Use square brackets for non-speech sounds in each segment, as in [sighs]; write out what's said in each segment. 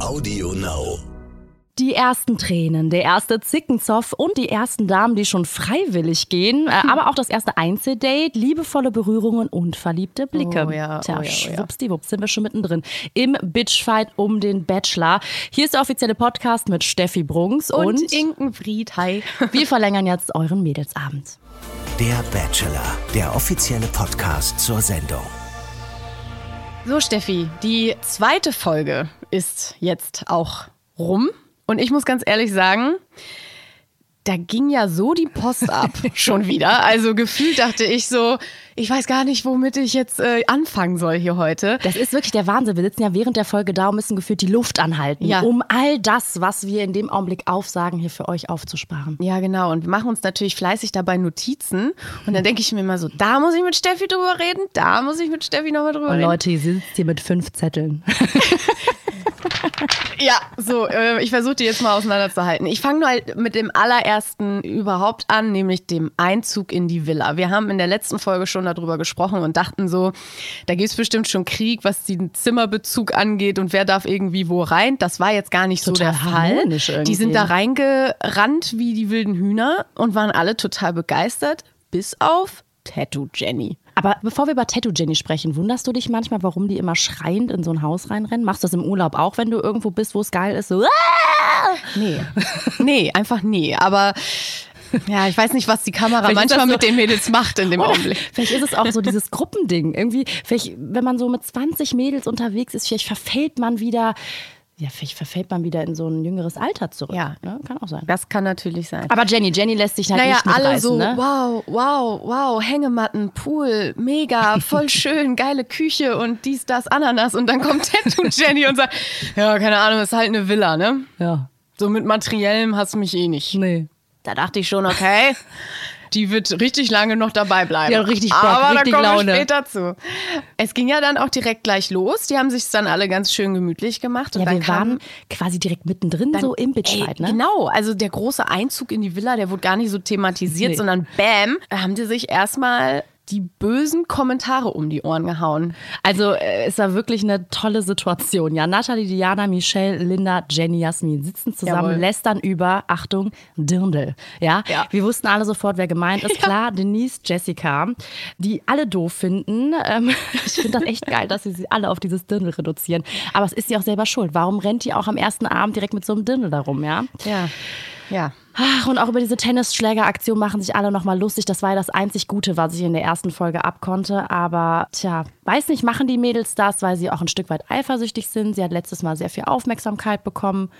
Audio Now. Die ersten Tränen, der erste Zickenzoff und die ersten Damen, die schon freiwillig gehen, äh, aber auch das erste Einzeldate, liebevolle Berührungen und verliebte Blicke. Oh ja, Tja, oh ja, oh ja. schwuppsdiwupps sind wir schon mittendrin im Bitchfight um den Bachelor. Hier ist der offizielle Podcast mit Steffi Brunks und, Und, Inkenfried, hi. [laughs] wir verlängern jetzt euren Mädelsabend. Der Bachelor, der offizielle Podcast zur Sendung. So, Steffi, die zweite Folge ist jetzt auch rum. Und ich muss ganz ehrlich sagen, da ging ja so die Post ab [laughs] schon wieder. Also gefühlt dachte ich so, ich weiß gar nicht, womit ich jetzt äh, anfangen soll hier heute. Das ist wirklich der Wahnsinn. Wir sitzen ja während der Folge da und müssen gefühlt die Luft anhalten, Ja. um all das, was wir in dem Augenblick aufsagen, hier für euch aufzusparen. Ja, genau. Und wir machen uns natürlich fleißig dabei Notizen. Und dann denke ich mir immer so, da muss ich mit Steffi drüber reden, da muss ich mit Steffi nochmal drüber Und reden. Leute, ihr sitzt hier mit fünf Zetteln. [laughs] [laughs] Ja, so, äh, ich versuche die jetzt mal auseinanderzuhalten. Ich fange nur halt mit dem allerersten überhaupt an, nämlich dem Einzug in die Villa. Wir haben in der letzten Folge schon darüber gesprochen und dachten so, da gibt es bestimmt schon Krieg, was den Zimmerbezug angeht und wer darf irgendwie wo rein. Das war jetzt gar nicht so Total der Fall. irgendwie. Die sind da reingerannt wie die wilden Hühner und waren alle total begeistert, bis auf Tattoo Jenny. Aber bevor wir über Tattoo Jenny sprechen, wunderst du dich manchmal, warum die immer schreiend in so ein Haus reinrennen? Machst du das im Urlaub auch, wenn du irgendwo bist, wo es geil ist? So! Nee. [laughs] nee, einfach nee. Aber ja, ich weiß nicht, was die Kamera manchmal so- mit den Mädels macht in dem Augenblick. vielleicht ist es auch so dieses Gruppending. Irgendwie, vielleicht, wenn man so mit 20 Mädels unterwegs ist, vielleicht verfällt man wieder, ja, vielleicht verfällt man wieder in so ein jüngeres Alter zurück. Ja. Ne? Kann auch sein. Das kann natürlich sein. Aber Jenny, Jenny lässt sich halt naja, nicht alle mitreißen, so, ne? wow, wow, wow, Hängematten, Pool, mega, voll [laughs] schön, geile Küche und dies, das, Ananas. Und dann kommt Tattoo Jenny und sagt, ja, keine Ahnung, ist halt eine Villa, ne? Ja. So mit Materiellem hast du mich eh nicht. Nee. Da dachte ich schon, okay, [laughs] die wird richtig lange noch dabei bleiben. Hat richtig Bock, Aber richtig da kommen Laune. wir später zu. Es ging ja dann auch direkt gleich los. Die haben sich dann alle ganz schön gemütlich gemacht. Und Ja, dann wir kam- waren quasi direkt mittendrin so im Bitchfight, ne? Genau, also der große Einzug in die Villa, der wurde gar nicht so thematisiert, Nee. sondern bam, haben die sich erstmal die bösen Kommentare um die Ohren gehauen. Also äh, es war wirklich eine tolle Situation. Ja, Nathalie, Diana, Michelle, Linda, Jenny, Jasmin sitzen zusammen, Jawohl. lästern über, Achtung, Dirndl. Ja? Ja. wir wussten alle sofort, wer gemeint ist. [laughs] Klar, Denise, Jessica, die alle doof finden. Ähm, [laughs] ich finde das echt geil, dass sie sie alle auf dieses Dirndl reduzieren. Aber es ist sie auch selber schuld. Warum rennt die auch am ersten Abend direkt mit so einem Dirndl darum, ja? Ja. Ja. Ach, und auch über diese Tennisschlägeraktion machen sich alle nochmal lustig. Das war ja das einzig Gute, was ich in der ersten Folge abkonnte. Aber tja, weiß nicht, machen die Mädels das, weil sie auch ein Stück weit eifersüchtig sind. Sie hat letztes Mal sehr viel Aufmerksamkeit bekommen.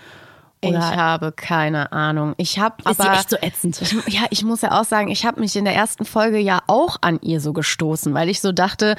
Ich Oder habe keine Ahnung. Ich habe ist aber sie echt so ätzend? Ich, ja, ich muss ja auch sagen, ich habe mich in der ersten Folge ja auch an ihr so gestoßen, weil ich so dachte,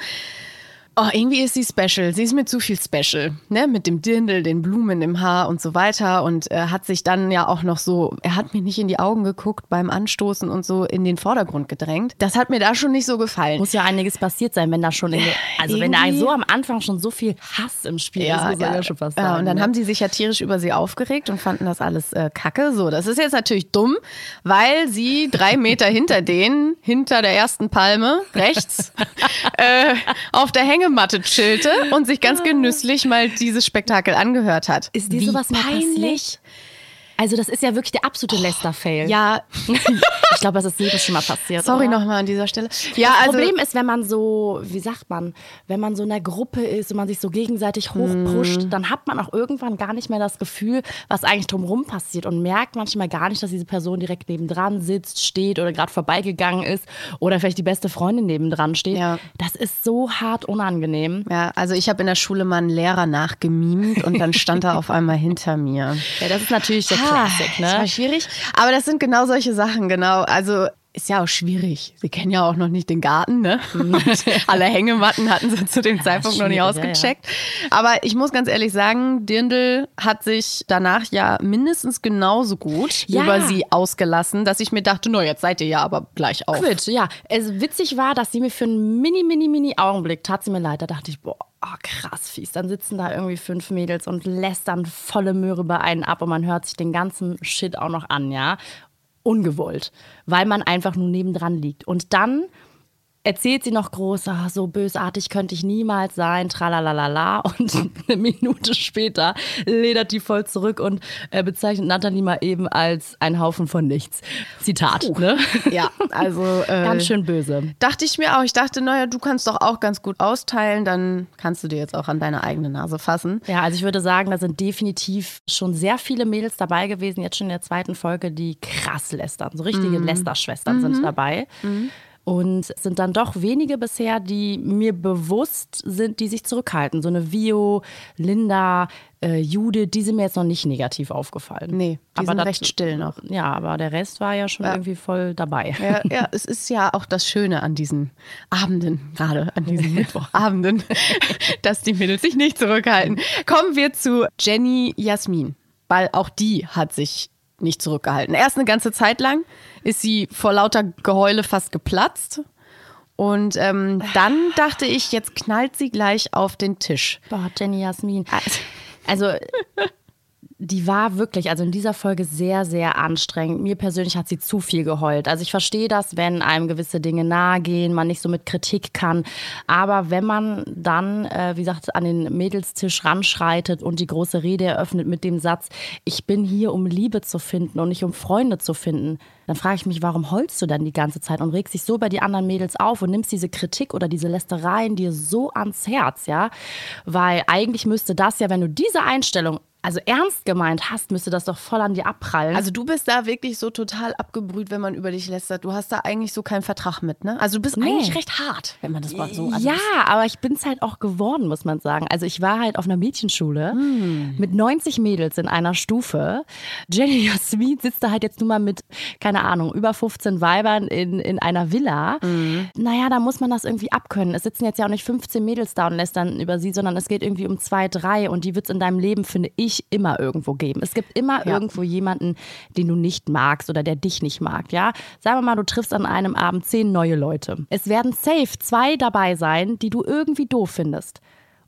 oh, irgendwie ist sie special. Sie ist mir zu viel special, ne? Mit dem Dirndl, den Blumen im Haar und so weiter. Und äh, hat sich dann ja auch noch so, er hat mir nicht in die Augen geguckt beim Anstoßen und so in den Vordergrund gedrängt. Das hat mir da schon nicht so gefallen. Muss ja einiges passiert sein, wenn da schon, in [laughs] der, also wenn da Irgendwie- so am Anfang schon so viel Hass im Spiel ist, muss man ja schon fast sagen. ja, und dann ne? haben sie sich ja tierisch über sie aufgeregt und fanden das alles äh, kacke. So, das ist jetzt natürlich dumm, weil sie drei Meter hinter denen, hinter der ersten Palme, rechts, [laughs] äh, auf der Hängematte chillte und sich ganz genüsslich mal dieses Spektakel angehört hat. Ist dir Wie sowas mal peinlich. passiert? Also das ist ja wirklich der absolute Lester-Fail. Ja, [laughs] Ich glaube, das ist jedem schon mal passiert. sorry nochmal an dieser Stelle. Ja, das also, Problem ist, wenn man so, wie sagt man, wenn man so in einer Gruppe ist und man sich so gegenseitig hochpusht, dann hat man auch irgendwann gar nicht mehr das Gefühl, was eigentlich drumherum passiert und merkt manchmal gar nicht, dass diese Person direkt nebendran sitzt, steht oder gerade vorbeigegangen ist oder vielleicht die beste Freundin nebendran steht. Ja. Das ist so hart unangenehm. ja, also ich habe in der Schule mal einen Lehrer nachgemimt und dann stand er [laughs] auf einmal hinter mir. Ja, das ist natürlich der Classic, Das war ne? schwierig. Aber das sind genau solche Sachen, genau. Also ist ja auch schwierig. Sie kennen ja auch noch nicht den Garten, ne? [laughs] Alle Hängematten hatten sie zu dem Zeitpunkt noch nicht schwierig, ja, ja. ausgecheckt. Aber ich muss ganz ehrlich sagen, Dirndl hat sich danach ja mindestens genauso gut Ja. über sie ausgelassen, dass ich mir dachte, no, jetzt seid ihr ja aber gleich auf. Quit, ja. Es witzig war, dass sie mir für einen mini, mini, mini Augenblick tat sie mir leid. Da dachte ich, boah, oh, krass fies. Dann sitzen da irgendwie fünf Mädels und lästern volle Möhre bei einen ab und man hört sich den ganzen Shit auch noch an, ja. Ungewollt, weil man einfach nur nebendran liegt. Und dann erzählt sie noch groß, ah, so bösartig könnte ich niemals sein, tralalala. [laughs] Und eine Minute später ledert die voll zurück und äh, bezeichnet Nathalie mal eben als ein Haufen von nichts. Zitat, Puh. ne? Ja, also [laughs] äh, Ganz schön böse. dachte ich mir auch. Ich dachte, naja, du kannst doch auch ganz gut austeilen, dann kannst du dir jetzt auch an deine eigene Nase fassen. Ja, also ich würde sagen, da sind definitiv schon sehr viele Mädels dabei gewesen, jetzt schon in der zweiten Folge, die krass lästern. So richtige Lästerschwestern sind dabei. Und es sind dann doch wenige bisher, die mir bewusst sind, die sich zurückhalten. So eine Vio, Linda, äh, Judith, die sind mir jetzt noch nicht negativ aufgefallen. Nee, die aber sind das- recht still noch. Ja, aber der Rest war ja schon Ja. irgendwie voll dabei. Ja, ja, es ist ja auch das Schöne an diesen Abenden, gerade an diesen [laughs] Mittwochabenden, [laughs] dass die Mädels sich nicht zurückhalten. Kommen wir zu Jenny Jasmin, weil auch die hat sich nicht zurückgehalten. Erst eine ganze Zeit lang ist sie vor lauter Geheule fast geplatzt. Und ähm, dann dachte ich, jetzt knallt sie gleich auf den Tisch. Boah, Jenny Jasmin. Also, die war wirklich, also in dieser Folge sehr, sehr anstrengend. Mir persönlich hat sie zu viel geheult. Also ich verstehe das, wenn einem gewisse Dinge nahe gehen, man nicht so mit Kritik kann. Aber wenn man dann, äh, wie gesagt, an den Mädelstisch ranschreitet und die große Rede eröffnet mit dem Satz, ich bin hier, um Liebe zu finden und nicht um Freunde zu finden, dann frage ich mich, warum heulst du dann die ganze Zeit und regst dich so bei die anderen Mädels auf und nimmst diese Kritik oder diese Lästereien dir so ans Herz, ja? Weil eigentlich müsste das ja, wenn du diese Einstellung also ernst gemeint hast, müsste das doch voll an dir abprallen. Also du bist da wirklich so total abgebrüht, wenn man über dich lästert. Du hast da eigentlich so keinen Vertrag mit, ne? Also du bist Nee. eigentlich recht hart, wenn man das mal so... Also ja, aber ich bin es halt auch geworden, muss man sagen. Also ich war halt auf einer Mädchenschule mit 90 Mädels in einer Stufe. Jenny [laughs] Jasmin sitzt da halt jetzt nur mal mit, keine Ahnung, über 15 Weibern in, in einer Villa. Naja, da muss man das irgendwie abkönnen. Es sitzen jetzt ja auch nicht 15 Mädels da und lästern über sie, sondern es geht irgendwie um zwei, drei und die wird es in deinem Leben, finde ich, immer irgendwo geben. Es gibt immer Ja. irgendwo jemanden, den du nicht magst oder der dich nicht mag, ja? Sagen wir mal, du triffst an einem Abend zehn neue Leute. Es werden safe zwei dabei sein, die du irgendwie doof findest.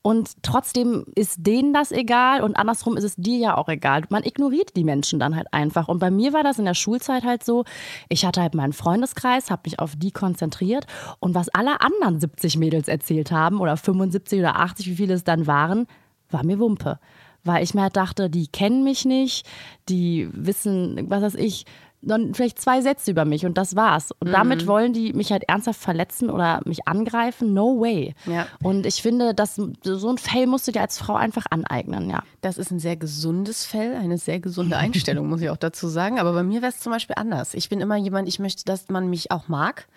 Und trotzdem ist denen das egal und andersrum ist es dir ja auch egal. Man ignoriert die Menschen dann halt einfach. Und bei mir war das in der Schulzeit halt so, ich hatte halt meinen Freundeskreis, habe mich auf die konzentriert und was alle anderen 70 Mädels erzählt haben oder 75 oder 80, wie viele es dann waren, war mir Wumpe. Weil ich mir halt dachte, die kennen mich nicht, die wissen, was weiß ich, dann vielleicht zwei Sätze über mich und das war's. Und damit wollen die mich halt ernsthaft verletzen oder mich angreifen? No way. Ja. Und ich finde, dass so ein Fell musst du dir als Frau einfach aneignen, ja. Das ist ein sehr gesundes Fell, eine sehr gesunde [laughs] Einstellung, muss ich auch dazu sagen. Aber bei mir wäre es zum Beispiel anders. Ich bin immer jemand, ich möchte, dass man mich auch mag.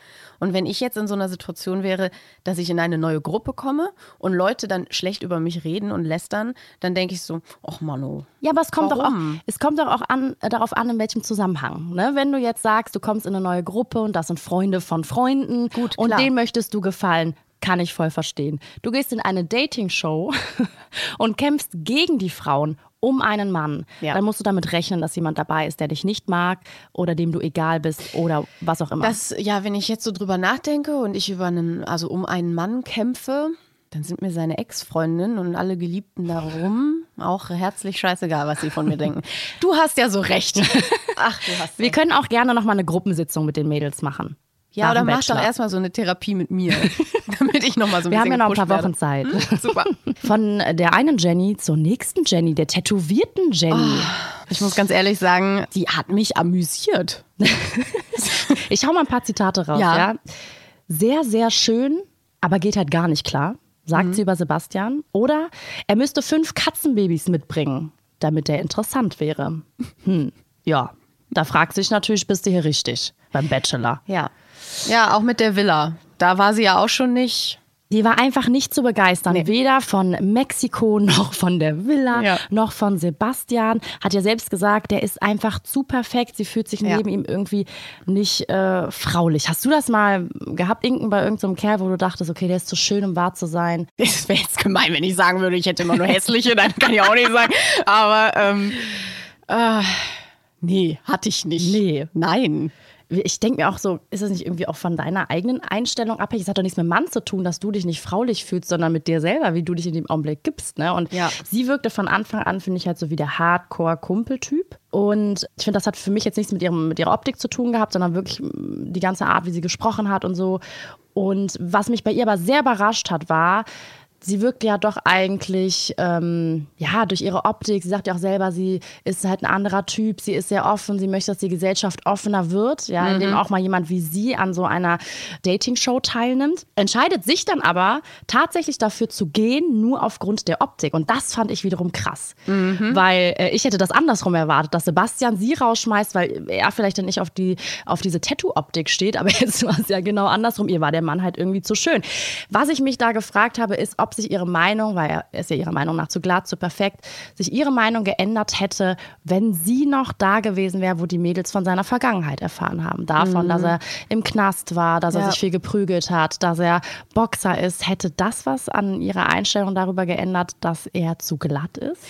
Und wenn ich jetzt in so einer Situation wäre, dass ich in eine neue Gruppe komme und Leute dann schlecht über mich reden und lästern, dann denke ich so, ach Manu. Ja, aber es kommt doch auch, Warum? es kommt doch auch an, äh, darauf an, in welchem Zusammenhang. Ne? Wenn du jetzt sagst, du kommst in eine neue Gruppe und das sind Freunde von Freunden Gut, und denen möchtest du gefallen, kann ich voll verstehen. Du gehst in eine Dating-Show [laughs] und kämpfst gegen die Frauen um einen Mann. Ja. Dann musst du damit rechnen, dass jemand dabei ist, der dich nicht mag oder dem du egal bist oder was auch immer. Das, ja, wenn ich jetzt so drüber nachdenke und ich über einen, also um einen Mann kämpfe, dann sind mir seine Ex-Freundinnen und alle Geliebten darum auch herzlich scheißegal, was sie von mir denken. [laughs] Du hast ja so recht. [laughs] Ach, du hast Wir können auch gerne noch mal eine Gruppensitzung mit den Mädels machen. Ja, oder mach doch erstmal so eine Therapie mit mir, [laughs] damit ich nochmal so ein Wir haben bisschen ja noch ein paar gepusht Wochen werde. Zeit. Super. Von der einen Jenny zur nächsten Jenny, der tätowierten Jenny. Ich muss ganz ehrlich sagen, die hat mich amüsiert. [laughs] Ich hau mal ein paar Zitate raus, ja. Ja. Sehr, sehr schön, aber geht halt gar nicht klar, sagt sie über Sebastian. Oder er müsste fünf Katzenbabys mitbringen, damit er interessant wäre. Hm, ja. Da fragt sich natürlich, bist du hier richtig beim Bachelor? Ja. Ja, auch mit der Villa. Da war sie ja auch schon nicht. Die war einfach nicht zu begeistern. Weder von Mexiko [laughs] noch von der Villa Ja. noch von Sebastian. Hat ja selbst gesagt, der ist einfach zu perfekt. Sie fühlt sich Ja. neben ihm irgendwie nicht äh, fraulich. Hast du das mal gehabt, Inken, bei irgendeinem Kerl, wo du dachtest, okay, der ist zu schön, um wahr zu sein? [laughs] Es wäre jetzt gemein, wenn ich sagen würde, ich hätte immer nur hässliche, dann kann ich auch nicht sagen. Aber ähm, äh, nee, hatte ich nicht. Nee. Nein. Ich denke mir auch so, ist das nicht irgendwie auch von deiner eigenen Einstellung abhängig? Es hat doch nichts mit Mann zu tun, dass du dich nicht fraulich fühlst, sondern mit dir selber, wie du dich in dem Augenblick gibst. Ne? Und Ja. sie wirkte von Anfang an, finde ich, halt so wie der Hardcore-Kumpeltyp. Und ich finde, das hat für mich jetzt nichts mit, ihrem, mit ihrer Optik zu tun gehabt, sondern wirklich mm, die ganze Art, wie sie gesprochen hat und so. Und was mich bei ihr aber sehr überrascht hat, war, sie wirkt ja doch eigentlich, ähm, ja, durch ihre Optik, sie sagt ja auch selber, sie ist halt ein anderer Typ, sie ist sehr offen, sie möchte, dass die Gesellschaft offener wird, ja, indem auch mal jemand wie sie an so einer Dating-Show teilnimmt, entscheidet sich dann aber tatsächlich dafür zu gehen, nur aufgrund der Optik. Und das fand ich wiederum krass, weil äh, ich hätte das andersrum erwartet, dass Sebastian sie rausschmeißt, weil er vielleicht dann nicht auf, die, auf diese Tattoo-Optik steht, aber [laughs] jetzt war es ja genau andersrum. Ihr war der Mann halt irgendwie zu schön. Was ich mich da gefragt habe, ist, ob sich ihre Meinung, weil er ist ja ihrer Meinung nach zu glatt, zu perfekt, sich ihre Meinung geändert hätte, wenn sie noch da gewesen wäre, wo die Mädels von seiner Vergangenheit erfahren haben. Davon, dass er im Knast war, dass er Ja. sich viel geprügelt hat, dass er Boxer ist. Hätte das was an ihrer Einstellung darüber geändert, dass er zu glatt ist?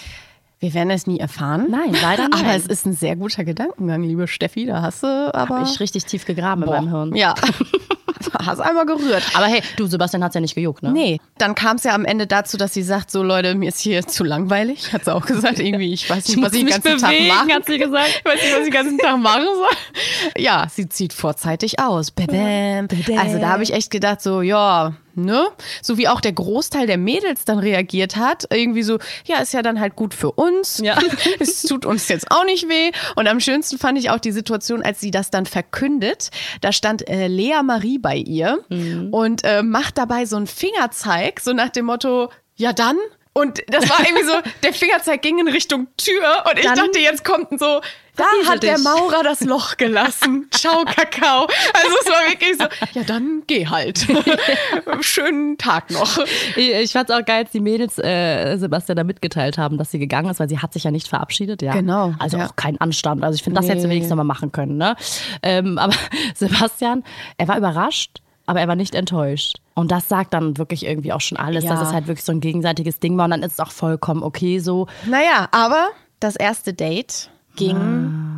Wir werden es nie erfahren. Nein, leider [laughs] Aber nein. es ist ein sehr guter Gedankengang, liebe Steffi. Da hast du aber. Hab ich richtig tief gegraben in meinem Hirn. Ja. [laughs] hast einmal gerührt. Aber hey, du, Sebastian hat es ja nicht gejuckt, ne? Nee, dann kam es ja am Ende dazu, dass sie sagt, so Leute, mir ist hier zu langweilig. Hat sie auch gesagt, irgendwie, ich weiß nicht, was ich den ganzen Tag mache. hat sie gesagt. [laughs] Ich weiß nicht, was ich den ganzen Tag machen soll. Ja, sie zieht vorzeitig aus. Bäm. Also da habe ich echt gedacht, so, ja, ne? So wie auch der Großteil der Mädels dann reagiert hat. Irgendwie so, ja, ist ja dann halt gut für uns. Ja. [laughs] es tut uns jetzt auch nicht weh. Und am schönsten fand ich auch die Situation, als sie das dann verkündet. Da stand äh, Lea Marie bei ihr und äh, macht dabei so einen Fingerzeig, so nach dem Motto, ja dann. Und das war irgendwie so, [laughs] der Fingerzeig ging in Richtung Tür und ich Dann- dachte, jetzt kommt ein so, da hat der. Maurer das Loch gelassen. [laughs] Ciao, Kakao. Also es war wirklich so, ja dann geh halt. [laughs] Schönen Tag noch. Ich, ich fand's auch geil, als die Mädels äh, Sebastian da mitgeteilt haben, dass sie gegangen ist, weil sie hat sich ja nicht verabschiedet, ja. Genau, Also ja. auch kein Anstand. Also ich finde, das Nee. hätte sie wenigstens noch mal machen können, ne? Ähm, aber Sebastian, er war überrascht, aber er war nicht enttäuscht. Und das sagt dann wirklich irgendwie auch schon alles, Ja. dass es halt wirklich so ein gegenseitiges Ding war und dann ist es auch vollkommen okay so. Naja, aber das erste Date ging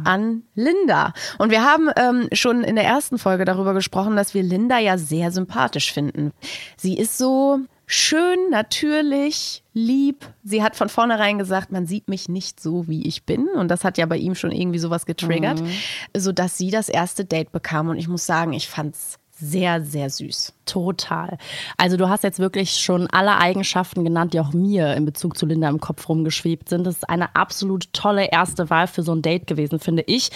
an Linda. Und wir haben ähm, schon in der ersten Folge darüber gesprochen, dass wir Linda ja sehr sympathisch finden. Sie ist so schön, natürlich, lieb. Sie hat von vornherein gesagt, man sieht mich nicht so, wie ich bin. Und das hat ja bei ihm schon irgendwie sowas getriggert, sodass sie das erste Date bekam. Und ich muss sagen, ich fand's sehr, sehr süß. Total. Also du hast jetzt wirklich schon alle Eigenschaften genannt, die auch mir in Bezug zu Linda im Kopf rumgeschwebt sind. Das ist eine absolut tolle erste Wahl für so ein Date gewesen, finde ich.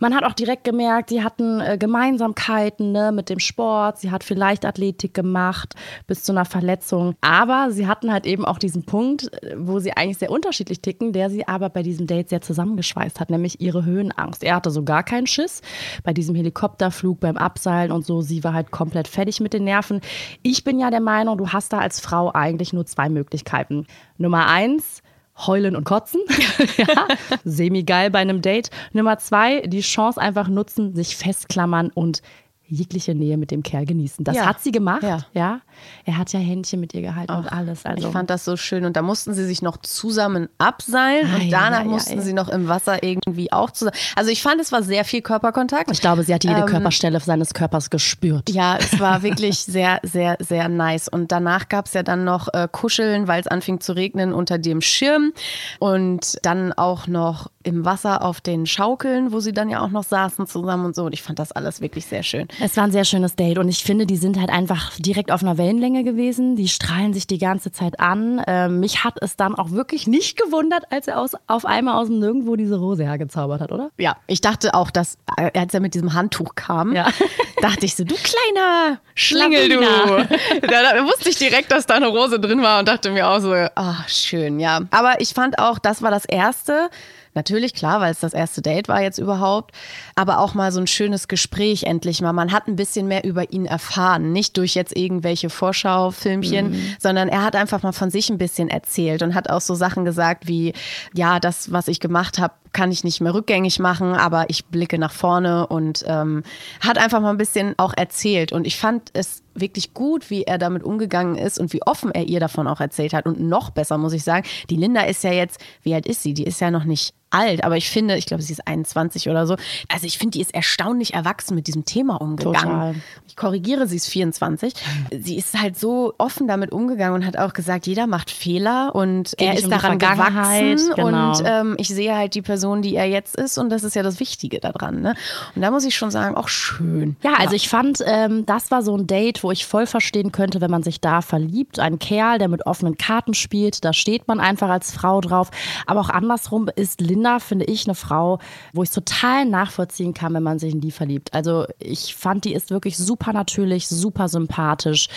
Man hat auch direkt gemerkt, sie hatten äh, Gemeinsamkeiten ne, mit dem Sport. Sie hat viel Leichtathletik gemacht bis zu einer Verletzung. Aber sie hatten halt eben auch diesen Punkt, äh, wo sie eigentlich sehr unterschiedlich ticken, der sie aber bei diesem Date sehr zusammengeschweißt hat, nämlich ihre Höhenangst. Er hatte so gar keinen Schiss bei diesem Helikopterflug, beim Abseilen und so. Sie war halt komplett fertig mit den Nerven. Ich bin ja der Meinung, du hast da als Frau eigentlich nur zwei Möglichkeiten. Nummer eins, heulen und kotzen. [laughs] ja, semi-geil bei einem Date. Nummer zwei, die Chance einfach nutzen, sich festklammern und jegliche Nähe mit dem Kerl genießen. Das Ja. hat sie gemacht. Ja. Ja. Er hat ja Händchen mit ihr gehalten und alles. Also Ich fand das so schön und da mussten sie sich noch zusammen abseilen Ei, und danach ei, mussten sie noch im Wasser irgendwie auch zusammen. Also ich fand, es war sehr viel Körperkontakt. ich glaube, sie hat jede Ähm, Körperstelle seines Körpers gespürt. Ja, es [laughs] war wirklich sehr, sehr, sehr nice. Und danach gab es ja dann noch äh, Kuscheln, weil es anfing zu regnen unter dem Schirm. Und dann auch noch im Wasser auf den Schaukeln, wo sie dann ja auch noch saßen zusammen und so. Und ich fand das alles wirklich sehr schön. Es war ein sehr schönes Date und ich finde, die sind halt einfach direkt auf einer Wellenlänge gewesen. Die strahlen sich die ganze Zeit an. Ähm, mich hat es dann auch wirklich nicht gewundert, als er aus, auf einmal aus dem Nirgendwo diese Rose hergezaubert hat, oder? Ja, ich dachte auch, dass, äh, als er mit diesem Handtuch kam, Ja. [laughs] dachte ich so, du kleiner Schlingel, [laughs] du. Da, da wusste ich direkt, dass da eine Rose drin war und dachte mir auch so, ach, schön, ja. Aber ich fand auch, das war das Erste. Natürlich, klar, weil es das erste Date war jetzt überhaupt. Aber auch mal so ein schönes Gespräch endlich mal. Man hat ein bisschen mehr über ihn erfahren. Nicht durch jetzt irgendwelche Vorschaufilmchen, sondern er hat einfach mal von sich ein bisschen erzählt und hat auch so Sachen gesagt wie, ja, das, was ich gemacht habe, kann ich nicht mehr rückgängig machen, aber ich blicke nach vorne und ähm, hat einfach mal ein bisschen auch erzählt. Und ich fand es wirklich gut, wie er damit umgegangen ist und wie offen er ihr davon auch erzählt hat. Und noch besser, muss ich sagen, die Linda ist ja jetzt, wie alt ist sie? Die ist ja noch nicht alt, aber ich finde, ich glaube, sie ist 21 oder so. Also ich finde, die ist erstaunlich erwachsen mit diesem Thema umgegangen. Total. Ich korrigiere, sie ist 24. Sie ist halt so offen damit umgegangen und hat auch gesagt, jeder macht Fehler und Geht er ist um daran gewachsen genau. und ähm, ich sehe halt die Person, die er jetzt ist und das ist ja das Wichtige daran. Ne? Und da muss ich schon sagen, auch schön. Ja, also ich fand, ähm, das war so ein Date, wo ich voll verstehen könnte, wenn man sich da verliebt. Ein Kerl, der mit offenen Karten spielt, da steht man einfach als Frau drauf. Aber auch andersrum ist Linda, finde ich, eine Frau, wo ich total nachvollziehen kann, wenn man sich in die verliebt. Also ich fand, die ist wirklich super natürlich, super sympathisch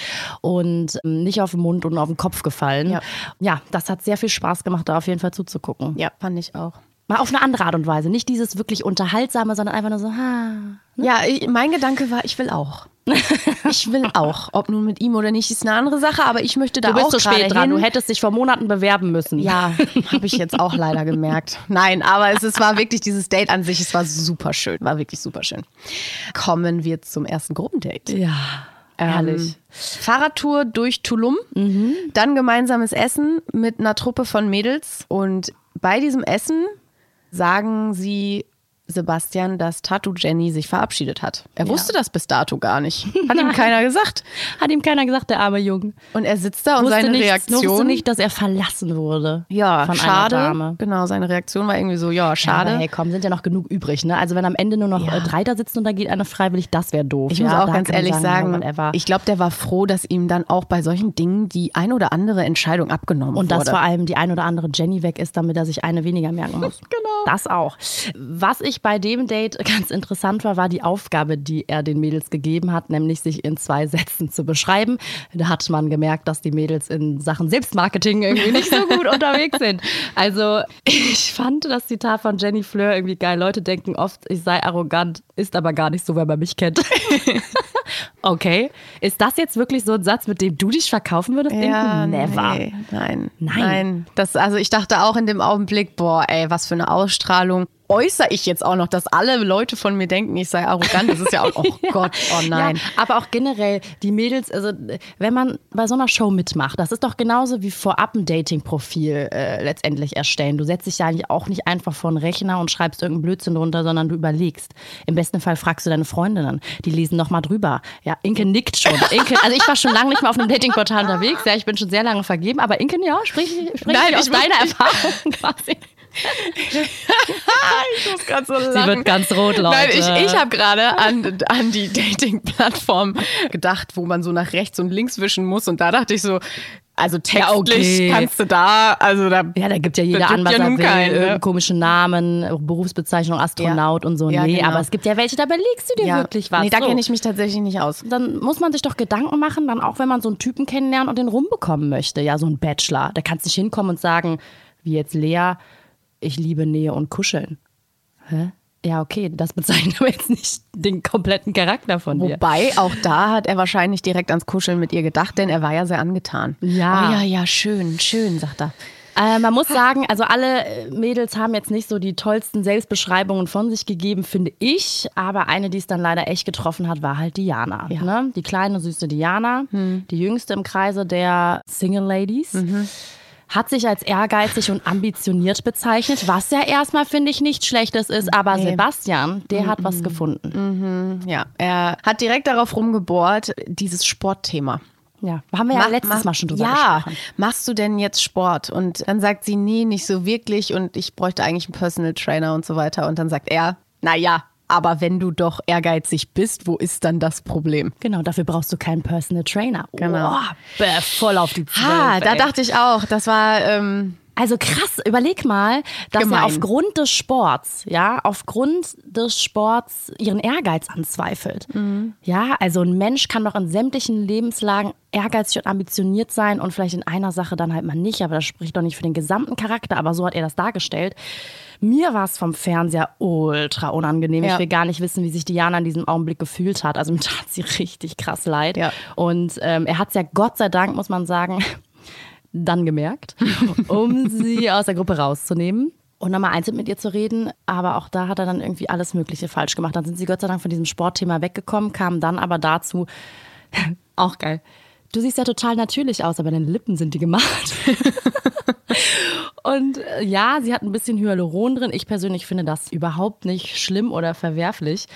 und ähm, nicht auf den Mund und auf den Kopf gefallen. Ja. ja, das hat sehr viel Spaß gemacht, da auf jeden Fall zuzugucken. Ja, fand ich auch. Mal auf eine andere Art und Weise. Nicht dieses wirklich Unterhaltsame, sondern einfach nur so, ha. Ja, ich, mein Gedanke war, ich will auch. [laughs] Ich will auch. Ob nun mit ihm oder nicht, ist eine andere Sache, aber ich möchte da Du bist auch zu spät dran. hin. Du hättest dich vor Monaten bewerben müssen. Ja, [laughs] habe ich jetzt auch leider gemerkt. Nein, aber es, es war wirklich dieses Date an sich, es war super schön, war wirklich super schön. Kommen wir zum ersten Gruppendate. Ja. Herrlich. Ähm, Fahrradtour durch Tulum, dann gemeinsames Essen mit einer Truppe von Mädels und bei diesem Essen sagen sie Sebastian, dass Tattoo Jenny sich verabschiedet hat. Er wusste das bis dato gar nicht. [laughs] Hat ihm keiner gesagt. Hat ihm keiner gesagt, der arme Junge. Und er sitzt da und Wusste seine nicht, Reaktion. wusste nicht, dass er verlassen wurde. ja, von schade. einer Dame. Genau, seine Reaktion war irgendwie so, ja, schade. Aber hey, komm, sind ja noch genug übrig, ne? Also wenn am Ende nur noch Ja. äh, drei da sitzen und da geht einer freiwillig, das wäre doof. Ich muss ja, auch ganz ehrlich sagen, ja, whatever. ich glaube, der war froh, dass ihm dann auch bei solchen Dingen die ein oder andere Entscheidung abgenommen und wurde. dass vor allem die ein oder andere Jenny weg ist, damit er sich eine weniger merken muss. [laughs] genau. Das auch. Was ich bei dem Date [laughs] ganz interessant war, war die Aufgabe, die er den Mädels gegeben hat, nämlich sich in zwei Sätzen zu beschreiben. Da hat man gemerkt, dass die Mädels in Sachen Selbstmarketing irgendwie nicht so gut [laughs] unterwegs sind. Also ich fand das Zitat von Jenny Fleur irgendwie geil. Leute denken oft, ich sei arrogant, ist aber gar nicht so, wenn man mich kennt. [laughs] okay. Ist das jetzt wirklich so ein Satz, mit dem du dich verkaufen würdest? ja? Never. Nee, nein, Nein. Das, also ich dachte auch in dem Augenblick, boah, ey, was für eine Ausstrahlung. Äußere ich jetzt auch noch, dass alle Leute von mir denken, ich sei arrogant? Das ist ja auch, oh [laughs] Gott, oh nein. Ja, aber auch generell die Mädels, also wenn man bei so einer Show mitmacht, das ist doch genauso wie vorab ein Dating-Profil äh, letztendlich erstellen. Du setzt dich ja eigentlich auch nicht einfach vor einen Rechner und schreibst irgendeinen Blödsinn drunter, sondern du überlegst. Im besten Fall fragst du deine Freundinnen, die lesen noch mal drüber. Ja, Inke nickt schon. Inke, also ich war schon lange nicht mehr auf einem Datingportal unterwegs. Ja, ich bin schon sehr lange vergeben, aber Inke, ja, sprich, sprich Nein, aus ich muss- deiner Erfahrung quasi. Ich muss gerade so lachen. Sie wird ganz rot, Leute. Nein, ich, ich habe gerade an, an die Dating-Plattform gedacht, wo man so nach rechts und links wischen muss. Und da dachte ich so, also textlich okay. kannst du da, also da. Ja, da gibt ja jeder an, was ja er will. ne? Komischen Namen, Berufsbezeichnung, Astronaut und so. Ja, nee, genau. aber es gibt ja welche, da überlegst du dir wirklich was. Nee, da So. kenne ich mich tatsächlich nicht aus. Dann muss man sich doch Gedanken machen, dann auch wenn man so einen Typen kennenlernen und den rumbekommen möchte. Ja, so ein Bachelor. Da kannst du nicht hinkommen und sagen, wie jetzt Lea, ich liebe Nähe und Kuscheln. Hä? Ja, okay, das bezeichnet aber jetzt nicht den kompletten Charakter von dir. Wobei, auch da hat er wahrscheinlich direkt ans Kuscheln mit ihr gedacht, denn er war ja sehr angetan. Ja. Oh, ja, ja, schön, schön, sagt er. Äh, man muss sagen, also alle äh, Mädels haben jetzt nicht so die tollsten Selbstbeschreibungen von sich gegeben, finde ich. Aber eine, die es dann leider echt getroffen hat, war halt Diana. Ja. Ne? Die kleine, süße Diana, die jüngste im Kreise der Single Ladies. Hat sich als ehrgeizig und ambitioniert bezeichnet, was ja erstmal, finde ich, nichts Schlechtes ist. Aber Nee. Sebastian, der hat was gefunden. Ja, er hat direkt darauf rumgebohrt, dieses Sportthema. Ja, haben wir ja Mach- letztes mach- Mal schon drüber ja, gesprochen. machst du denn jetzt Sport? Und dann sagt sie, nee, nicht so wirklich und ich bräuchte eigentlich einen Personal Trainer und so weiter. Und dann sagt er, naja, aber wenn du doch ehrgeizig bist, wo ist dann das Problem? Genau, dafür brauchst du keinen Personal Trainer. Genau. Oh, bäh, voll auf die Zwölf, Ha, da ey. dachte ich auch, das war, ähm, Also krass, überleg mal, dass Gemein. er aufgrund des Sports, ja, aufgrund des Sports ihren Ehrgeiz anzweifelt. Ja, also ein Mensch kann doch in sämtlichen Lebenslagen ehrgeizig und ambitioniert sein und vielleicht in einer Sache dann halt mal nicht, aber das spricht doch nicht für den gesamten Charakter, aber so hat er das dargestellt. Mir war es vom Fernseher ultra unangenehm. Ja. Ich will gar nicht wissen, wie sich Diana in diesem Augenblick gefühlt hat. Also mir tat sie [laughs] richtig krass leid. Ja. Und ähm, er hat es ja Gott sei Dank, muss man sagen, dann gemerkt, um [laughs] sie aus der Gruppe rauszunehmen. und nochmal einzeln mit ihr zu reden. Aber auch da hat er dann irgendwie alles Mögliche falsch gemacht. Dann sind sie Gott sei Dank von diesem Sportthema weggekommen, kamen dann aber dazu, [laughs] auch geil. Du siehst ja total natürlich aus, aber deine Lippen sind die gemacht. Und äh, ja, sie hat ein bisschen Hyaluron drin. Ich persönlich finde das überhaupt nicht schlimm oder verwerflich.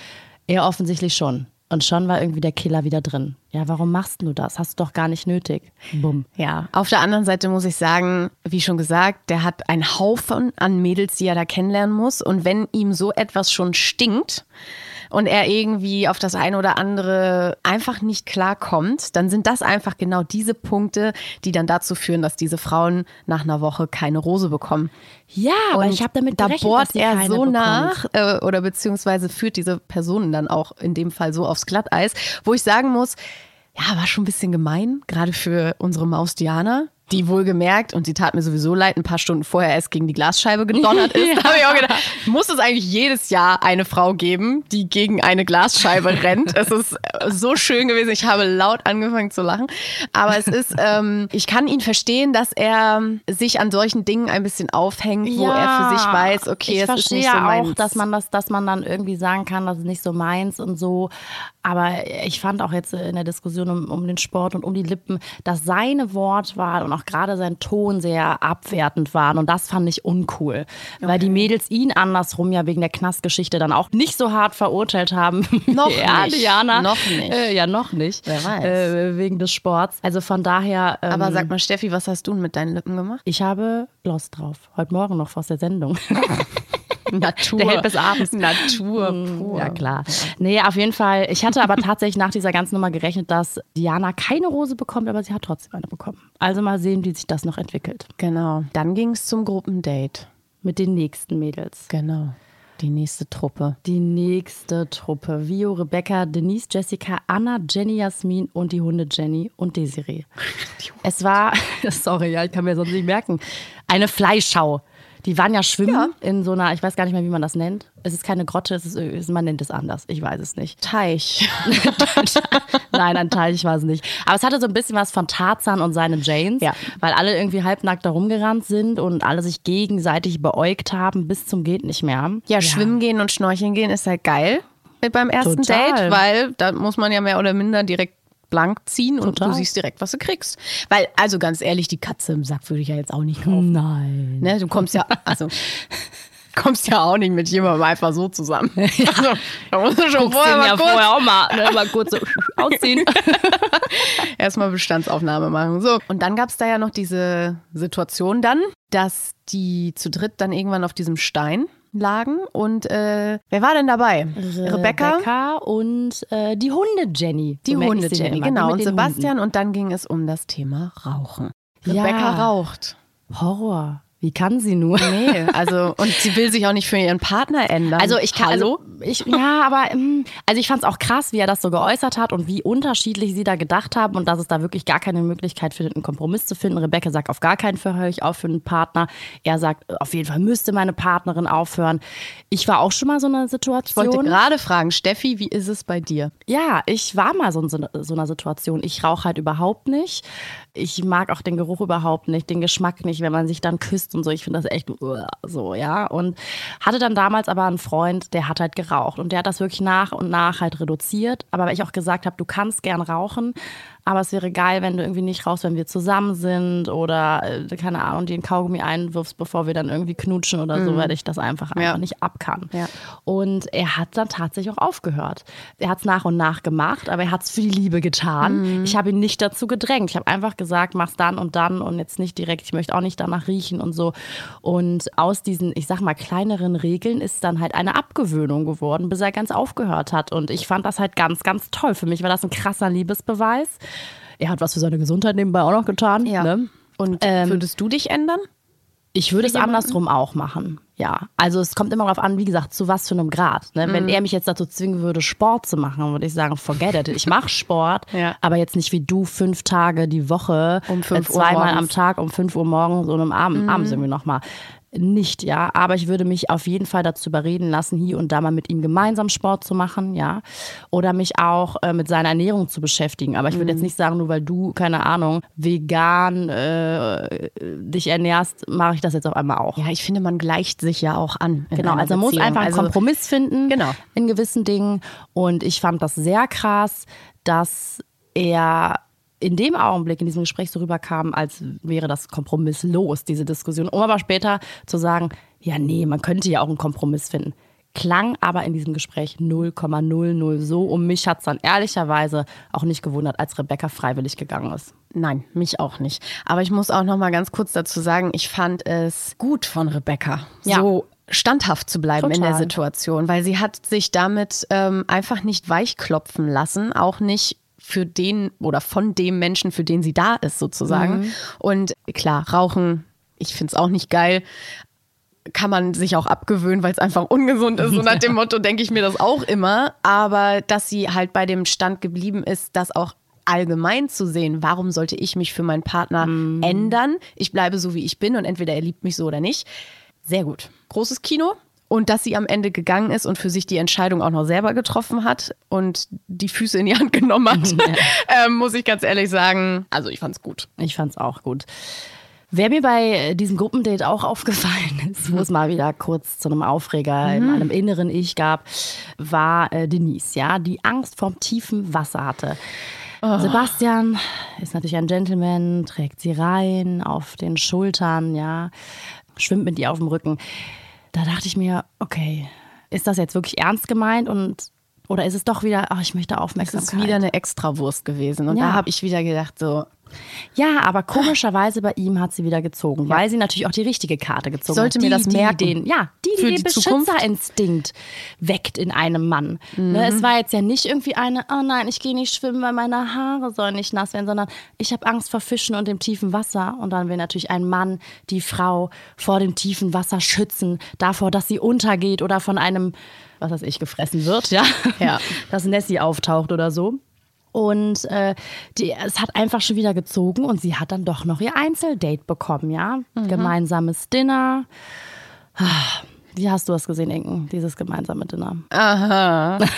Er offensichtlich schon. Und schon war irgendwie der Killer wieder drin. Ja, warum machst du das? Hast du doch gar nicht nötig. Bumm. Ja, auf der anderen Seite muss ich sagen, wie schon gesagt, der hat einen Haufen an Mädels, die er da kennenlernen muss. Und wenn ihm so etwas schon stinkt, und er irgendwie auf das eine oder andere einfach nicht klarkommt, dann sind das einfach genau diese Punkte, die dann dazu führen, dass diese Frauen nach einer Woche keine Rose bekommen. Ja, aber ich habe damit da gerechnet, bohrt dass sie er so bekommt. nach äh, oder beziehungsweise führt diese Personen dann auch in dem Fall so aufs Glatteis, wo ich sagen muss, ja, war schon ein bisschen gemein, gerade für unsere Maus Diana. Die wohlgemerkt, und sie tat mir sowieso leid, ein paar Stunden vorher erst gegen die Glasscheibe gedonnert ist. [laughs] Da habe ich auch gedacht, muss es eigentlich jedes Jahr eine Frau geben, die gegen eine Glasscheibe [laughs] rennt? Es ist so schön gewesen. Ich habe laut angefangen zu lachen. Aber es ist, ähm, ich kann ihn verstehen, dass er sich an solchen Dingen ein bisschen aufhängt, wo er für sich weiß, okay, ich es ist nicht so ja meins. auch, dass man das, dass man dann irgendwie sagen kann, das ist nicht so meins und so. Aber ich fand auch jetzt in der Diskussion um, um den Sport und um die Lippen, dass seine Wortwahl und auch gerade sein Ton sehr abwertend waren. Und das fand ich uncool. Weil die Mädels ihn andersrum ja wegen der Knastgeschichte dann auch nicht so hart verurteilt haben. [laughs] Noch er, nicht. Diana. Noch nicht. Äh, ja, noch nicht. Wer weiß. Äh, wegen des Sports. Also von daher. Ähm, Aber sag mal, Steffi, was hast du denn mit deinen Lippen gemacht? ich habe Gloss drauf. Heute Morgen noch vor der Sendung. [laughs] [laughs] Natur. Der hält bis abends. Natur pur. Ja, klar. Nee, auf jeden Fall. Ich hatte aber [laughs] tatsächlich nach dieser ganzen Nummer gerechnet, dass Diana keine Rose bekommt, aber sie hat trotzdem eine bekommen. Also mal sehen, wie sich das noch entwickelt. Genau. Dann ging es zum Gruppendate. Mit den nächsten Mädels. Genau. Die nächste Truppe. Die nächste Truppe. Vio, Rebecca, Denise, Jessica, Anna, Jenny, Jasmin und die Hunde Jenny und Desiree. [laughs] Es war, sorry, ja, ich kann mir sonst nicht merken, eine Fleischschau. Die waren ja schwimmen in so einer, ich weiß gar nicht mehr, wie man das nennt. Es ist keine Grotte, es ist, man nennt es anders. Ich weiß es nicht. Teich. [laughs] Nein, ein Teich war es nicht. Aber es hatte so ein bisschen was von Tarzan und seine Janes, Ja. weil alle irgendwie halbnackt da rumgerannt sind und alle sich gegenseitig beäugt haben bis zum geht nicht mehr. Ja, schwimmen gehen und schnorcheln gehen ist halt geil mit beim ersten Total. Date, weil da muss man ja mehr oder minder direkt blank ziehen und Total. du siehst direkt, was du kriegst. Weil, also ganz ehrlich, die Katze im Sack würde ich ja jetzt auch nicht kaufen. Nein. Ne, du kommst ja, also [laughs] kommst ja auch nicht mit jemandem einfach so zusammen. [laughs] Also, da musst du schon vorher mal ja kurz vorher auch mal, ne, mal kurz so [laughs] ausziehen. erstmal Bestandsaufnahme machen. So. Und dann gab es da ja noch diese Situation dann, dass die zu dritt dann irgendwann auf diesem Stein lagen. Und äh, wer war denn dabei? Rebecca. Rebecca und äh, die Hunde Jenny. Die So nenn Hunde ich sie Jenny, immer, genau. Und Sebastian. Und dann ging es um das Thema Rauchen. Ja. Rebecca raucht. Hunden. Horror. Wie kann sie nur? Nee, also, und sie will sich auch nicht für ihren Partner ändern. Also ich kann, Hallo? also ich, ja, aber ähm, also ich fand es auch krass, wie er das so geäußert hat und wie unterschiedlich sie da gedacht haben und dass es da wirklich gar keine Möglichkeit findet, einen Kompromiss zu finden. Rebecca sagt, auf gar keinen Fall höre ich auf für einen Partner. Er sagt, auf jeden Fall müsste meine Partnerin aufhören. Ich war auch schon mal so in einer ich Situation. wollte gerade fragen, Steffi, wie ist es bei dir? Ja, ich war mal so in so einer Situation. Ich rauche halt überhaupt nicht. Ich mag auch den Geruch überhaupt nicht, den Geschmack nicht, wenn man sich dann küsst und so. Ich finde das echt so, ja. Und hatte dann damals aber einen Freund, der hat halt geraucht und der hat das wirklich nach und nach halt reduziert. Aber weil ich auch gesagt habe, du kannst gern rauchen, aber es wäre geil, wenn du irgendwie nicht rauchst, wenn wir zusammen sind oder äh, keine Ahnung, dir einen Kaugummi einwirfst, bevor wir dann irgendwie knutschen oder so, weil ich das einfach einfach Ja. nicht ab kann. Ja. Und er hat dann tatsächlich auch aufgehört. Er hat es nach und nach gemacht, aber er hat es für die Liebe getan. Ich habe ihn nicht dazu gedrängt. Ich habe einfach gesagt, mach's dann und dann und jetzt nicht direkt. Ich möchte auch nicht danach riechen und so. Und aus diesen, ich sag mal, kleineren Regeln ist dann halt eine Abgewöhnung geworden, bis er ganz aufgehört hat. Und ich fand das halt ganz, ganz toll. Für mich war das ein krasser Liebesbeweis. Er hat was für seine Gesundheit nebenbei auch noch getan. Ne? Und Ähm, würdest du dich ändern? Ich würde es jemanden? andersrum auch machen. Ja, also es kommt immer darauf an, wie gesagt, zu was für einem Grad. Ne? Mhm. Wenn er mich jetzt dazu zwingen würde, Sport zu machen, würde ich sagen, forget it. Ich mache Sport, Ja. aber jetzt nicht wie du fünf Tage die Woche, Um fünf äh, Uhr zweimal morgens. Mhm. am Tag um fünf Uhr morgens und am Abend, abends irgendwie nochmal. Nicht, ja. Aber ich würde mich auf jeden Fall dazu überreden lassen, hier und da mal mit ihm gemeinsam Sport zu machen, ja. Oder mich auch äh, mit seiner Ernährung zu beschäftigen. Aber ich würde Mhm. jetzt nicht sagen, nur weil du, keine Ahnung, vegan äh, dich ernährst, mache ich das jetzt auf einmal auch. Ja, ich finde, man gleicht sich ja auch an. Genau, also man muss einfach einen Also, Kompromiss finden Genau. in gewissen Dingen. Und ich fand das sehr krass, dass er in dem Augenblick in diesem Gespräch so rüberkam, als wäre das kompromisslos, diese Diskussion. Um aber später zu sagen, ja, nee, man könnte ja auch einen Kompromiss finden. Klang aber in diesem Gespräch 0,00 so. Und mich hat es dann ehrlicherweise auch nicht gewundert, als Rebecca freiwillig gegangen ist. Nein, mich auch nicht. Aber ich muss auch noch mal ganz kurz dazu sagen, ich fand es gut von Rebecca, Ja. so standhaft zu bleiben in der Total. Situation, weil sie hat sich damit ähm, einfach nicht weichklopfen lassen, auch nicht für den oder von dem Menschen, für den sie da ist sozusagen. Mhm. Und klar, Rauchen, ich finde es auch nicht geil. Kann man sich auch abgewöhnen, weil es einfach ungesund ist. Und [laughs] nach dem Motto denke ich mir das auch immer. Aber dass sie halt bei dem Stand geblieben ist, das auch allgemein zu sehen, warum sollte ich mich für meinen Partner ändern? Ich bleibe so, wie ich bin und entweder er liebt mich so oder nicht. Sehr gut. Großes Kino. Und dass sie am Ende gegangen ist und für sich die Entscheidung auch noch selber getroffen hat und die Füße in die Hand [laughs] genommen hat, ähm, muss ich ganz ehrlich sagen, also ich fand's gut. Ich fand's auch gut. Wer mir bei diesem Gruppendate auch aufgefallen [laughs] ist, wo es mal wieder kurz zu einem Aufreger in meinem inneren Ich gab, war äh, Denise, ja, die Angst vorm tiefen Wasser hatte. Sebastian ist natürlich ein Gentleman, trägt sie rein auf den Schultern, ja, schwimmt mit ihr auf dem Rücken. Da dachte ich mir, okay, ist das jetzt wirklich ernst gemeint? Und oder ist es doch wieder, ach, ich möchte Es Aufmerksamkeit? ist wieder eine Extrawurst gewesen. Und Ja. da habe ich wieder gedacht, so, Ja, aber komischerweise bei ihm hat sie wieder gezogen, weil sie natürlich auch die richtige Karte gezogen Sollte hat. mir das die merken. Den, ja, die, die Für den die. Beschützerinstinkt weckt in einem Mann. Mhm. Ne, es war jetzt ja nicht irgendwie eine, oh nein, ich gehe nicht schwimmen, weil meine Haare sollen nicht nass werden, sondern ich habe Angst vor Fischen und dem tiefen Wasser. Und dann will natürlich ein Mann die Frau vor dem tiefen Wasser schützen, davor, dass sie untergeht oder von einem, was weiß ich, gefressen wird, ja. Ja. [laughs] Dass Nessie auftaucht oder so. Und äh, die, es hat einfach schon wieder gezogen und sie hat dann doch noch ihr Einzeldate bekommen, ja. Gemeinsames Dinner. [sighs] Wie hast du das gesehen, Inken, dieses gemeinsame Dinner? aha. [laughs]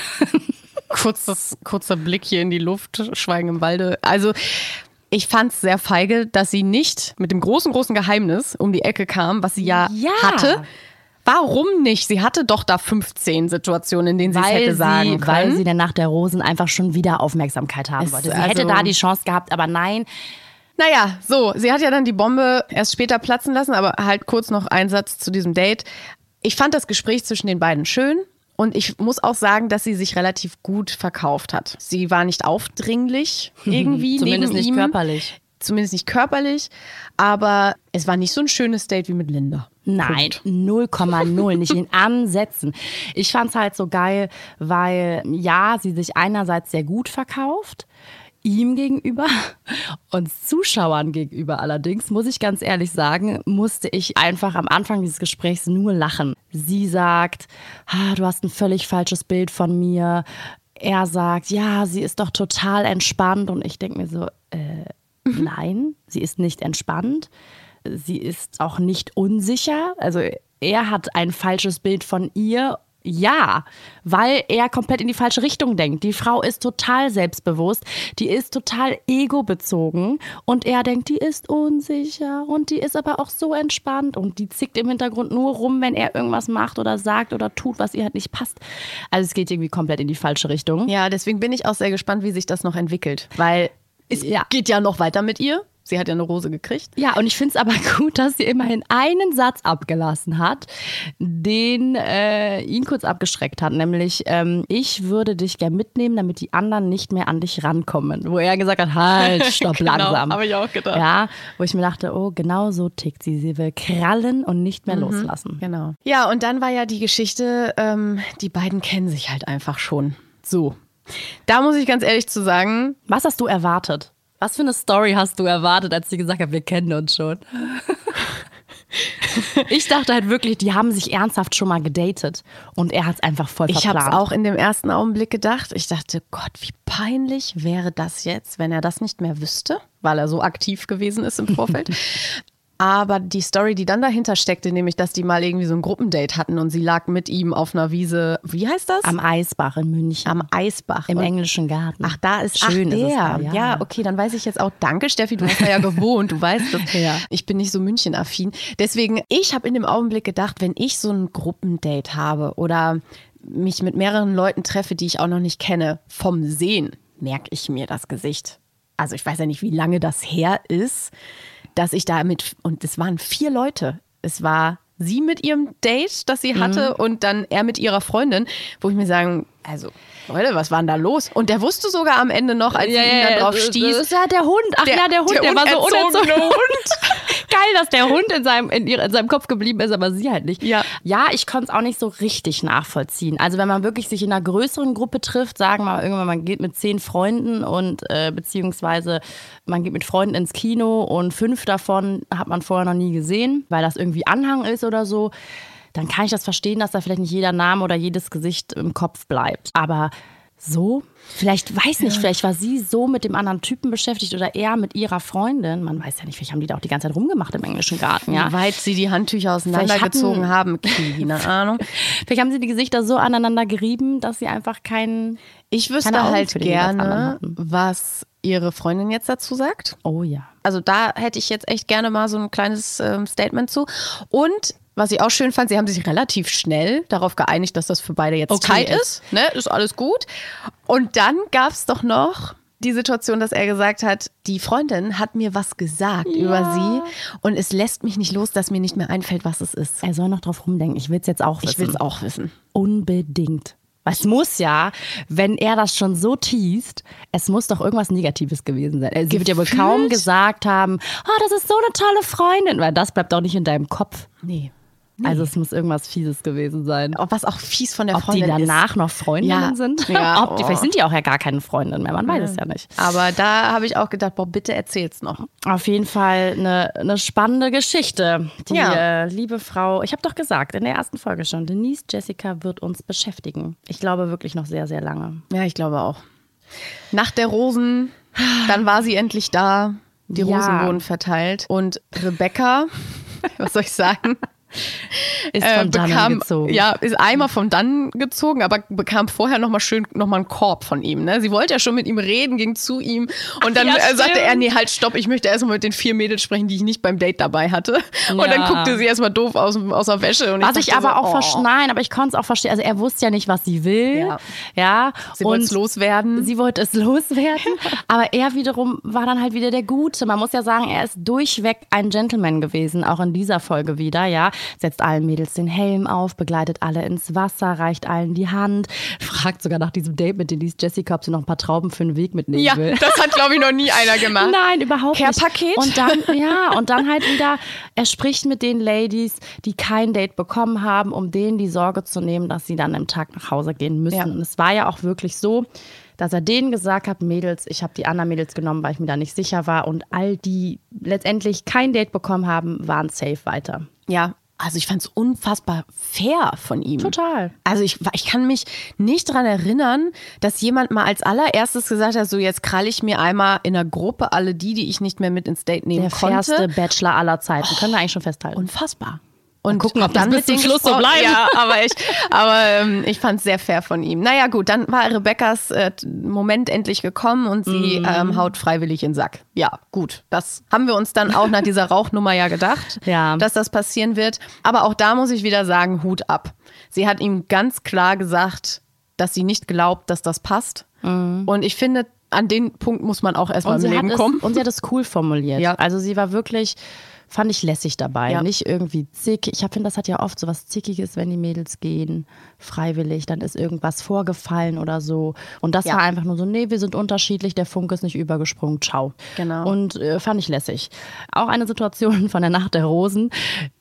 Kurzes, kurzer Blick hier in die Luft, Schweigen im Walde. Also, ich fand es sehr feige, dass sie nicht mit dem großen, großen Geheimnis um die Ecke kam, was sie ja, Ja. hatte. Warum nicht? Sie hatte doch da 15 Situationen, in denen sie es hätte sagen sie, können. weil sie dann nach der Rosen einfach schon wieder Aufmerksamkeit haben Es- wollte. Sie also- hätte da die Chance gehabt, aber nein, Naja, so, sie hat ja dann die Bombe erst später platzen lassen, aber halt kurz noch ein Satz zu diesem Date. Ich fand das Gespräch zwischen den beiden schön und ich muss auch sagen, dass sie sich relativ gut verkauft hat. Sie war nicht aufdringlich [laughs] irgendwie, zumindest neben nicht ihm. körperlich. Zumindest nicht körperlich, aber es war nicht so ein schönes Date wie mit Linda. Nein, 0,0, nicht in [laughs] Ansätzen. Ich fand es halt so geil, weil ja, sie sich einerseits sehr gut verkauft, ihm gegenüber, [laughs] uns Zuschauern gegenüber allerdings, muss ich ganz ehrlich sagen, musste ich einfach am Anfang dieses Gesprächs nur lachen. Sie sagt, ah, du hast ein völlig falsches Bild von mir. Er sagt, ja, sie ist doch total entspannt und ich denke mir so, äh, [laughs] nein, sie ist nicht entspannt sie ist auch nicht unsicher. Also er hat ein falsches Bild von ihr. Ja, weil er komplett in die falsche Richtung denkt. Die Frau ist total selbstbewusst, die ist total egobezogen und er denkt, die ist unsicher und die ist aber auch so entspannt und die zickt im Hintergrund nur rum, wenn er irgendwas macht oder sagt oder tut, was ihr halt nicht passt. Also es geht irgendwie komplett in die falsche Richtung. Ja, deswegen bin ich auch sehr gespannt, wie sich das noch entwickelt, weil es Ja. geht ja noch weiter mit ihr. Sie hat ja eine Rose gekriegt. Ja, und ich finde es aber [laughs] gut, dass sie immerhin einen Satz abgelassen hat, den äh, ihn kurz abgeschreckt hat, nämlich ähm, ich würde dich gern mitnehmen, damit die anderen nicht mehr an dich rankommen. Wo er gesagt hat, halt, [laughs] stopp, Genau, langsam. hab ich auch gedacht. Ja, wo ich mir dachte, oh, genau so tickt sie. Sie will krallen und nicht Mhm. mehr loslassen. Genau. Ja, und dann war ja die Geschichte, ähm, die beiden kennen sich halt einfach schon. So. Da muss ich ganz ehrlich zu sagen, Was hast du erwartet? Was für eine Story hast du erwartet, als sie gesagt hat, wir kennen uns schon? [laughs] ich dachte halt wirklich, die haben sich ernsthaft schon mal gedatet und er hat es einfach voll ich habe verplant. es auch in dem ersten Augenblick gedacht. Ich dachte, Gott, wie peinlich wäre das jetzt, wenn er das nicht mehr wüsste, weil er so aktiv gewesen ist im Vorfeld. [laughs] Aber die Story, die dann dahinter steckte, nämlich, dass die mal irgendwie so ein Gruppendate hatten und sie lag mit ihm auf einer Wiese, wie heißt das? Am Eisbach in München. Am Eisbach. Im Und- englischen Garten. Ach, da ist Schön Ach, ist es der. da, ja. ja. okay, dann weiß ich jetzt auch. Danke, Steffi, du hast da ja gewohnt, du weißt das. Ja. Ich bin nicht so München-affin. Deswegen, ich habe in dem Augenblick gedacht, wenn ich so ein Gruppendate habe oder mich mit mehreren Leuten treffe, die ich auch noch nicht kenne, vom Sehen merke ich mir das Gesicht. Also ich weiß ja nicht, wie lange das her ist, dass ich da mit, und es waren vier Leute. Es war sie mit ihrem Date, das sie hatte, und dann er mit ihrer Freundin, wo ich mir sagen, also, Leute, was war denn da los? Und der wusste sogar am Ende noch, als sie ihn dann drauf das stieß. ist ja der Hund. Ach Der- ja, der Hund, der der, war so unerzogene unerzogen. Hund. [laughs] Geil, dass der Hund in seinem, in, in seinem Kopf geblieben ist, aber sie halt nicht. Ja. ja ich konnte es auch nicht so richtig nachvollziehen. Also wenn man wirklich sich in einer größeren Gruppe trifft, sagen wir mal irgendwann, man geht mit zehn Freunden und äh, beziehungsweise man geht mit Freunden ins Kino und fünf davon hat man vorher noch nie gesehen, weil das irgendwie Anhang ist oder so. Dann kann ich das verstehen, dass da vielleicht nicht jeder Name oder jedes Gesicht im Kopf bleibt. Aber so? Vielleicht, weiß nicht, vielleicht war sie so mit dem anderen Typen beschäftigt oder er mit ihrer Freundin. Man weiß ja nicht, vielleicht haben die da auch die ganze Zeit rumgemacht im englischen Garten, ja. Wie weit sie die Handtücher auseinandergezogen haben, keine [laughs] Ahnung. Vielleicht haben sie die Gesichter so aneinander gerieben, dass sie einfach keinen. Ich wüsste halt gerne, was ihre Freundin jetzt dazu sagt. Oh ja. Also da hätte ich jetzt echt gerne mal so ein kleines ähm, Statement zu. Und was ich auch schön fand, sie haben sich relativ schnell darauf geeinigt, dass das für beide jetzt Okay tight ist. ist. Ne? Ist alles gut. Und dann gab es doch noch die Situation, dass er gesagt hat, die Freundin hat mir was gesagt über sie und es lässt mich nicht los, dass mir nicht mehr einfällt, was es ist. Er soll noch drauf rumdenken. Ich will es jetzt auch wissen. Ich will es auch wissen. Unbedingt. Es muss ja, wenn er das schon so teast, es muss doch irgendwas Negatives gewesen sein. Sie wird ja wohl kaum gesagt haben, oh, das ist so eine tolle Freundin, weil das bleibt auch nicht in deinem Kopf. Nee. Also es muss irgendwas Fieses gewesen sein. Auch was auch fies von der Ob die Freundin ist. danach noch Freundinnen Ja. sind? Ja, [laughs] Ob die, oh. vielleicht sind die auch ja gar keine Freundinnen mehr, man weiß es ja nicht. Aber da habe ich auch gedacht, boah, bitte erzähl's noch. Auf jeden Fall eine, eine spannende Geschichte. Die Ja. äh, liebe Frau, ich habe doch gesagt, in der ersten Folge schon, Denise Jessica wird uns beschäftigen. Ich glaube wirklich noch sehr, sehr lange. Ja, ich glaube auch. Nach der Rosen, dann war sie endlich da. Die Ja. Rosen wurden verteilt. Und Rebecca, [laughs] was soll ich sagen? Ist äh, bekam, gezogen. ja, ist einmal von dann gezogen, aber bekam vorher nochmal schön nochmal einen Korb von ihm. Ne? Sie wollte ja schon mit ihm reden, ging zu ihm und dann ja, äh, sagte er, nee, halt, stopp, ich möchte erstmal mit den vier Mädels sprechen, die ich nicht beim Date dabei hatte. Und dann Ja. guckte sie erstmal doof aus, aus der Wäsche. Und Was ich dachte aber so, auch oh, verstehe, nein, aber ich konnte es auch verstehen. Also er wusste ja nicht, was sie will. Ja. Ja. Sie wollte es loswerden. Sie wollte es [laughs] loswerden. aber er wiederum war dann halt wieder der Gute. Man muss ja sagen, er ist durchweg ein Gentleman gewesen, auch in dieser Folge wieder, ja. Setzt allen Mädels den Helm auf, begleitet alle ins Wasser, reicht allen die Hand, fragt sogar nach diesem Date mit Denise Jessica, ob sie noch ein paar Trauben für den Weg mitnehmen Ja, will. das hat, glaube ich, noch nie einer gemacht. Nein, überhaupt Care-Paket? nicht. Und dann, ja, und dann halt wieder, er spricht mit den Ladies, die kein Date bekommen haben, um denen die Sorge zu nehmen, dass sie dann am Tag nach Hause gehen müssen. Ja. Und es war ja auch wirklich so, dass er denen gesagt hat, Mädels, ich habe die anderen Mädels genommen, weil ich mir da nicht sicher war. Und all die letztendlich kein Date bekommen haben, waren safe weiter. Ja, also ich fand es unfassbar fair von ihm. Total. Also ich, ich kann mich nicht daran erinnern, dass jemand mal als allererstes gesagt hat, so jetzt krall ich mir einmal in einer Gruppe alle die, die ich nicht mehr mit ins Date nehmen Der konnte. fairste Bachelor aller Zeiten. Können wir eigentlich schon festhalten. Unfassbar. Und gucken, ob das dann bis zum Schluss so gesprochen- bleibt. Ja, aber ich, aber ähm, ich fand es sehr fair von ihm. Naja, gut, dann war Rebecca's äh, Moment endlich gekommen und sie Mhm. ähm, haut freiwillig in den Sack. Ja, gut. Das haben wir uns dann auch nach dieser Rauchnummer ja gedacht, [laughs] Ja. dass das passieren wird. Aber auch da muss ich wieder sagen, Hut ab. Sie hat ihm ganz klar gesagt, dass sie nicht glaubt, dass das passt. Und ich finde, an den Punkt muss man auch erstmal im Leben kommen. es, und sie hat es cool formuliert. Ja. Also sie war wirklich, fand ich lässig dabei. Ja. Nicht irgendwie zick. Ich finde, das hat ja oft so was Zickiges, wenn die Mädels gehen, freiwillig, dann ist irgendwas vorgefallen oder so. Und das Ja. war einfach nur so, nee, wir sind unterschiedlich, der Funke ist nicht übergesprungen, ciao. Genau. Und äh, fand ich lässig. Auch eine Situation [laughs] von der Nacht der Rosen.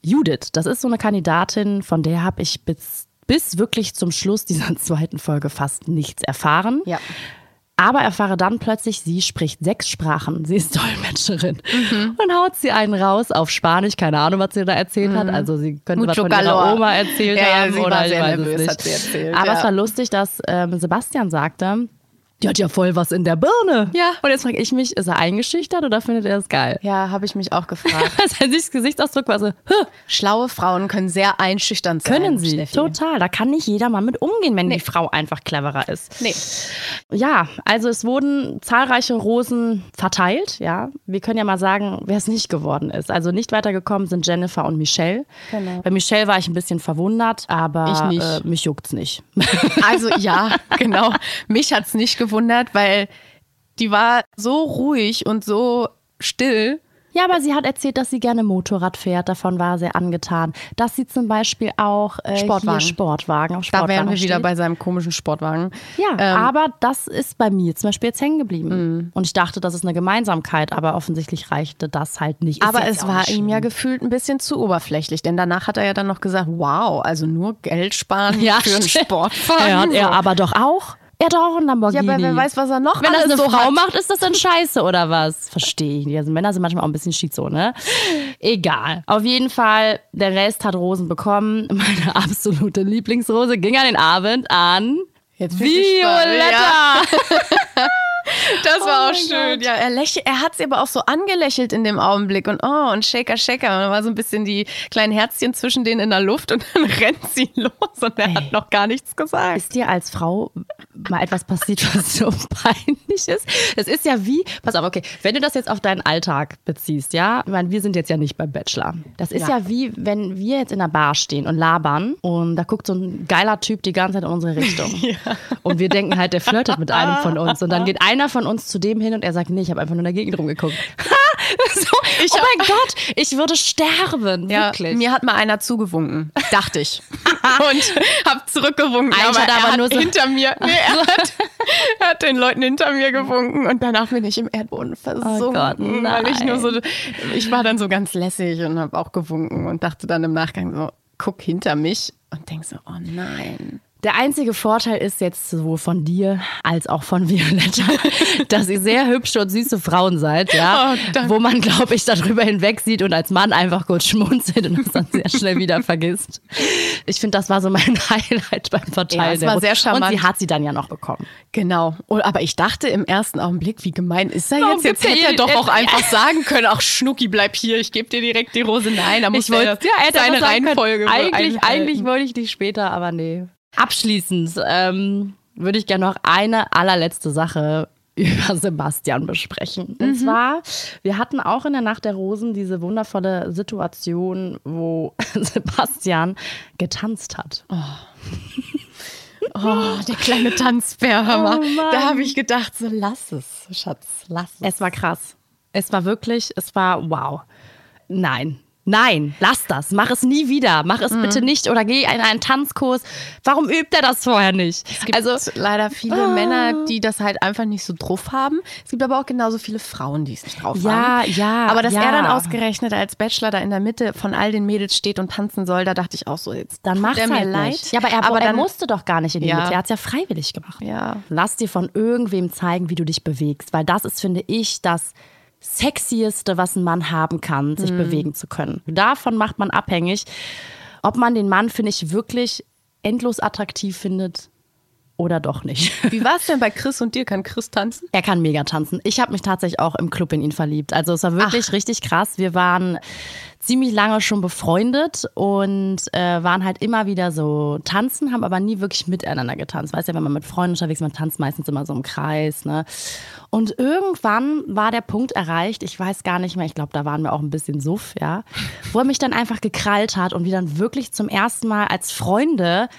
Judith, das ist so eine Kandidatin, von der habe ich bis, bis wirklich zum Schluss dieser [laughs] zweiten Folge fast nichts erfahren. Ja. Aber erfahre dann plötzlich, sie spricht sechs Sprachen. Sie ist [laughs] Dolmetscherin. Und haut sie einen raus auf Spanisch. Keine Ahnung, was sie da erzählt hat. Also sie könnte was Mucho von ihrer galore. Oma erzählt Ja, ja, haben. sie oder ich weiß es nicht. erzählt, Aber ja. es war lustig, dass ähm, Sebastian sagte, die hat ja voll was in der Birne. Ja. Und jetzt frage ich mich, ist er eingeschüchtert oder findet er das geil? Ja, habe ich mich auch gefragt. [laughs] Sein Gesichtsausdruck war so, "Hä, Schlaue Frauen können sehr einschüchternd sein. können sie. Steffi. Total. Da kann nicht jeder mal mit umgehen, wenn die Frau einfach cleverer ist. Nee. Ja, also es wurden zahlreiche Rosen verteilt, ja. Wir können ja mal sagen, wer es nicht geworden ist. Also nicht weitergekommen sind Jennifer und Michelle. Genau. Bei Michelle war ich ein bisschen verwundert, aber. Äh, mich juckt's nicht. Also ja, [laughs] genau. Mich hat's nicht gewundert, weil die war so ruhig und so still. Ja, aber sie hat erzählt, dass sie gerne Motorrad fährt. Davon war sie angetan. Dass sie zum Beispiel auch äh, Sportwagen. Sportwagen auf Da Sportwagen wären wir wieder steht. bei seinem komischen Sportwagen. Ja, Ähm, aber das ist bei mir zum Beispiel jetzt hängen geblieben. Und ich dachte, das ist eine Gemeinsamkeit, aber offensichtlich reichte das halt nicht. Ist Aber es war ihm ja gefühlt ein bisschen zu oberflächlich, denn danach hat er ja dann noch gesagt, wow, also nur Geld sparen ja, für einen. Sportwagen. Ja, er aber doch auch. Er hat auch einen ja, Lamborghini. aber wer weiß, was er noch Wenn das eine so Frau hat. macht, ist das dann scheiße oder was? Verstehe ich nicht. Also Männer sind manchmal auch ein bisschen schizo, ne? Egal. Auf jeden Fall, der Rest hat Rosen bekommen. [laughs] Meine absolute Lieblingsrose ging an den Abend an Jetzt bin ich [laughs] Das war auch schön. Ja, er, er hat sie aber auch so angelächelt in dem Augenblick und oh, und Shaker, Shaker. Und da war so ein bisschen die kleinen Herzchen zwischen denen in der Luft und [laughs] dann rennt sie los und er hat noch gar nichts gesagt. Ist dir als Frau mal etwas passiert, [laughs] was so peinlich ist? Es ist ja wie, pass auf, okay, wenn du das jetzt auf deinen Alltag beziehst, ja, ich meine, wir sind jetzt ja nicht beim Bachelor. Das ist ja. Ja. wie, wenn wir jetzt in der Bar stehen und labern und da guckt so ein geiler Typ die ganze Zeit in unsere Richtung. [laughs] Und wir denken halt, der flirtet mit einem von uns. Und dann geht einer von uns zu dem hin und er sagt, nee, ich habe einfach nur in der Gegend rumgeguckt. [laughs] [laughs] so, oh mein Gott, ich würde sterben, Ja, wirklich. mir hat mal einer zugewunken, dachte ich. [laughs] und hab zurückgewunken. Eigentlich aber er er aber hat nur so- hinter mir, nee, er hat, er hat den Leuten hinter mir gewunken und danach bin ich im Erdboden versunken. Oh Gott, weil ich nur so, ich war dann so ganz lässig und habe auch gewunken und dachte dann im Nachgang so, guck hinter mich und denk so, oh nein. Der einzige Vorteil ist jetzt sowohl von dir als auch von [laughs] Violetta, dass ihr sehr hübsche und süße Frauen seid, ja. Oh, wo man, glaube ich, darüber hinweg sieht und als Mann einfach kurz schmunzelt und es dann sehr schnell wieder vergisst. Ich finde, das war so mein [laughs] Highlight beim Verteilen. Ja, der war sehr charmant. Und sie hat sie dann ja noch bekommen. Genau. Aber ich dachte im ersten Augenblick, wie gemein ist er Warum jetzt? Jetzt hätte er doch auch einfach [laughs] sagen können, ach Schnucki, bleib hier, ich gebe dir direkt die Rose. Nein, da muss Ich wollte, ja, er hätte können, Reihenfolge Eigentlich, eigentlich wollte ich dich später, aber nee. Abschließend ähm, würde ich gerne noch eine allerletzte Sache [laughs] über Sebastian besprechen. Und zwar, wir hatten auch in der Nacht der Rosen diese wundervolle Situation, wo [laughs] Sebastian getanzt hat. Oh, der kleine Tanzbär, hör. Oh da habe ich gedacht, so lass es, Schatz, lass es. Es war krass. Es war wirklich, es war wow. Nein. Nein, lass das. Mach es nie wieder. Mach es bitte nicht oder geh in einen Tanzkurs. Warum übt er das vorher nicht? Es gibt also, leider viele Männer, die das halt einfach nicht so drauf haben. Es gibt aber auch genauso viele Frauen, die es nicht drauf Ja, haben. ja, Aber dass ja. er dann ausgerechnet als Bachelor da in der Mitte von all den Mädels steht und tanzen soll, da dachte ich auch so, jetzt dann tut mach's er mir halt leid. nicht. Ja, aber er, aber er dann, musste doch gar nicht in die Ja. Mitte. Er hat es ja freiwillig gemacht. Ja. Lass dir von irgendwem zeigen, wie du dich bewegst, weil das ist, finde ich, das sexieste, was ein Mann haben kann, sich bewegen zu können. Davon macht man abhängig, ob man den Mann, finde ich, wirklich endlos attraktiv findet oder doch nicht. [laughs] Wie war es denn bei Chris und dir? Kann Chris tanzen? Er kann mega tanzen. Ich habe mich tatsächlich auch im Club in ihn verliebt. Also es war wirklich richtig krass. Wir waren ziemlich lange schon befreundet und äh, waren halt immer wieder so tanzen, haben aber nie wirklich miteinander getanzt. Weißt ja, wenn man mit Freunden unterwegs ist, man tanzt meistens immer so im Kreis. Ne? Und irgendwann war der Punkt erreicht, ich weiß gar nicht mehr, ich glaube, da waren wir auch ein bisschen suff, ja, wo er mich dann einfach gekrallt hat und wir dann wirklich zum ersten Mal als Freunde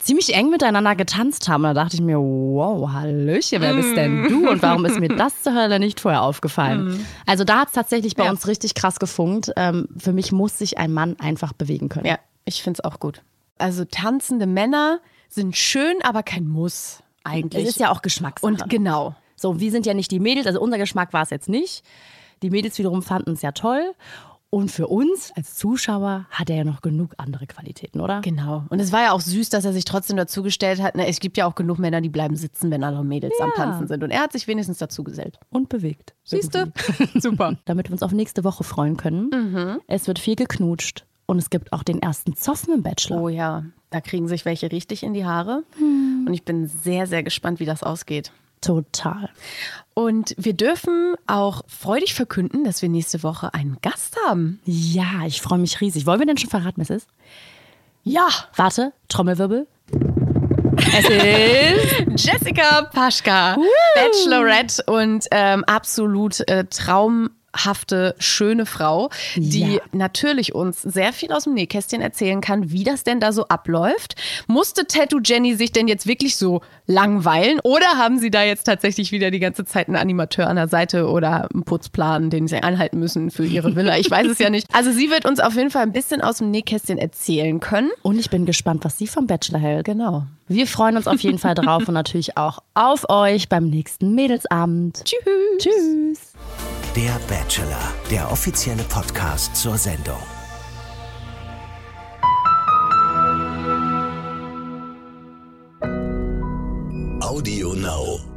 ziemlich eng miteinander getanzt haben. Da dachte ich mir, wow, Hallöchen, wer bist denn du und warum ist mir das zur Hölle nicht vorher aufgefallen? Also da hat es tatsächlich bei Ja. uns richtig krass gefunkt. Ähm, für mich muss sich ein Mann einfach bewegen können. Ja, ich finde es auch gut. Also tanzende Männer sind schön, aber kein Muss eigentlich. Es ist ja auch Geschmackssache. und genau. So, wir sind ja nicht die Mädels, also unser Geschmack war es jetzt nicht. Die Mädels wiederum fanden es ja toll. Und für uns als Zuschauer hat er ja noch genug andere Qualitäten, oder? Genau. Und es war ja auch süß, dass er sich trotzdem dazugestellt hat. Ne, es gibt ja auch genug Männer, die bleiben sitzen, wenn andere Mädels am Tanzen sind. Und er hat sich wenigstens dazu gesellt. Und bewegt. Siehst du? Irgendwie. [laughs] Super. [laughs] Damit wir uns auf nächste Woche freuen können. Es wird viel geknutscht. Und es gibt auch den ersten Zoffen im Bachelor. Oh ja, da kriegen sich welche richtig in die Haare. Und ich bin sehr, sehr gespannt, wie das ausgeht. Total. Und wir dürfen auch freudig verkünden, dass wir nächste Woche einen Gast haben. Ja, ich freue mich riesig. Wollen wir denn schon verraten, es ist? Ja, Warte, Trommelwirbel. Es [laughs] ist Jessica Paschka, Bachelorette und ähm, absolut äh, traumhafte, schöne Frau, die Ja. natürlich uns sehr viel aus dem Nähkästchen erzählen kann, wie das denn da so abläuft. Musste Tattoo Jenny sich denn jetzt wirklich so langweilen oder haben sie da jetzt tatsächlich wieder die ganze Zeit einen Animateur an der Seite oder einen Putzplan, den sie einhalten müssen für ihre Villa? Ich weiß es ja nicht. Also sie wird uns auf jeden Fall ein bisschen aus dem Nähkästchen erzählen können. Und ich bin gespannt, was sie vom Bachelor hält. Genau. Wir freuen uns auf jeden Fall drauf und natürlich auch auf euch beim nächsten Mädelsabend. Tschüss. Tschüss. Der Bachelor, der offizielle Podcast zur Sendung. Audio Now.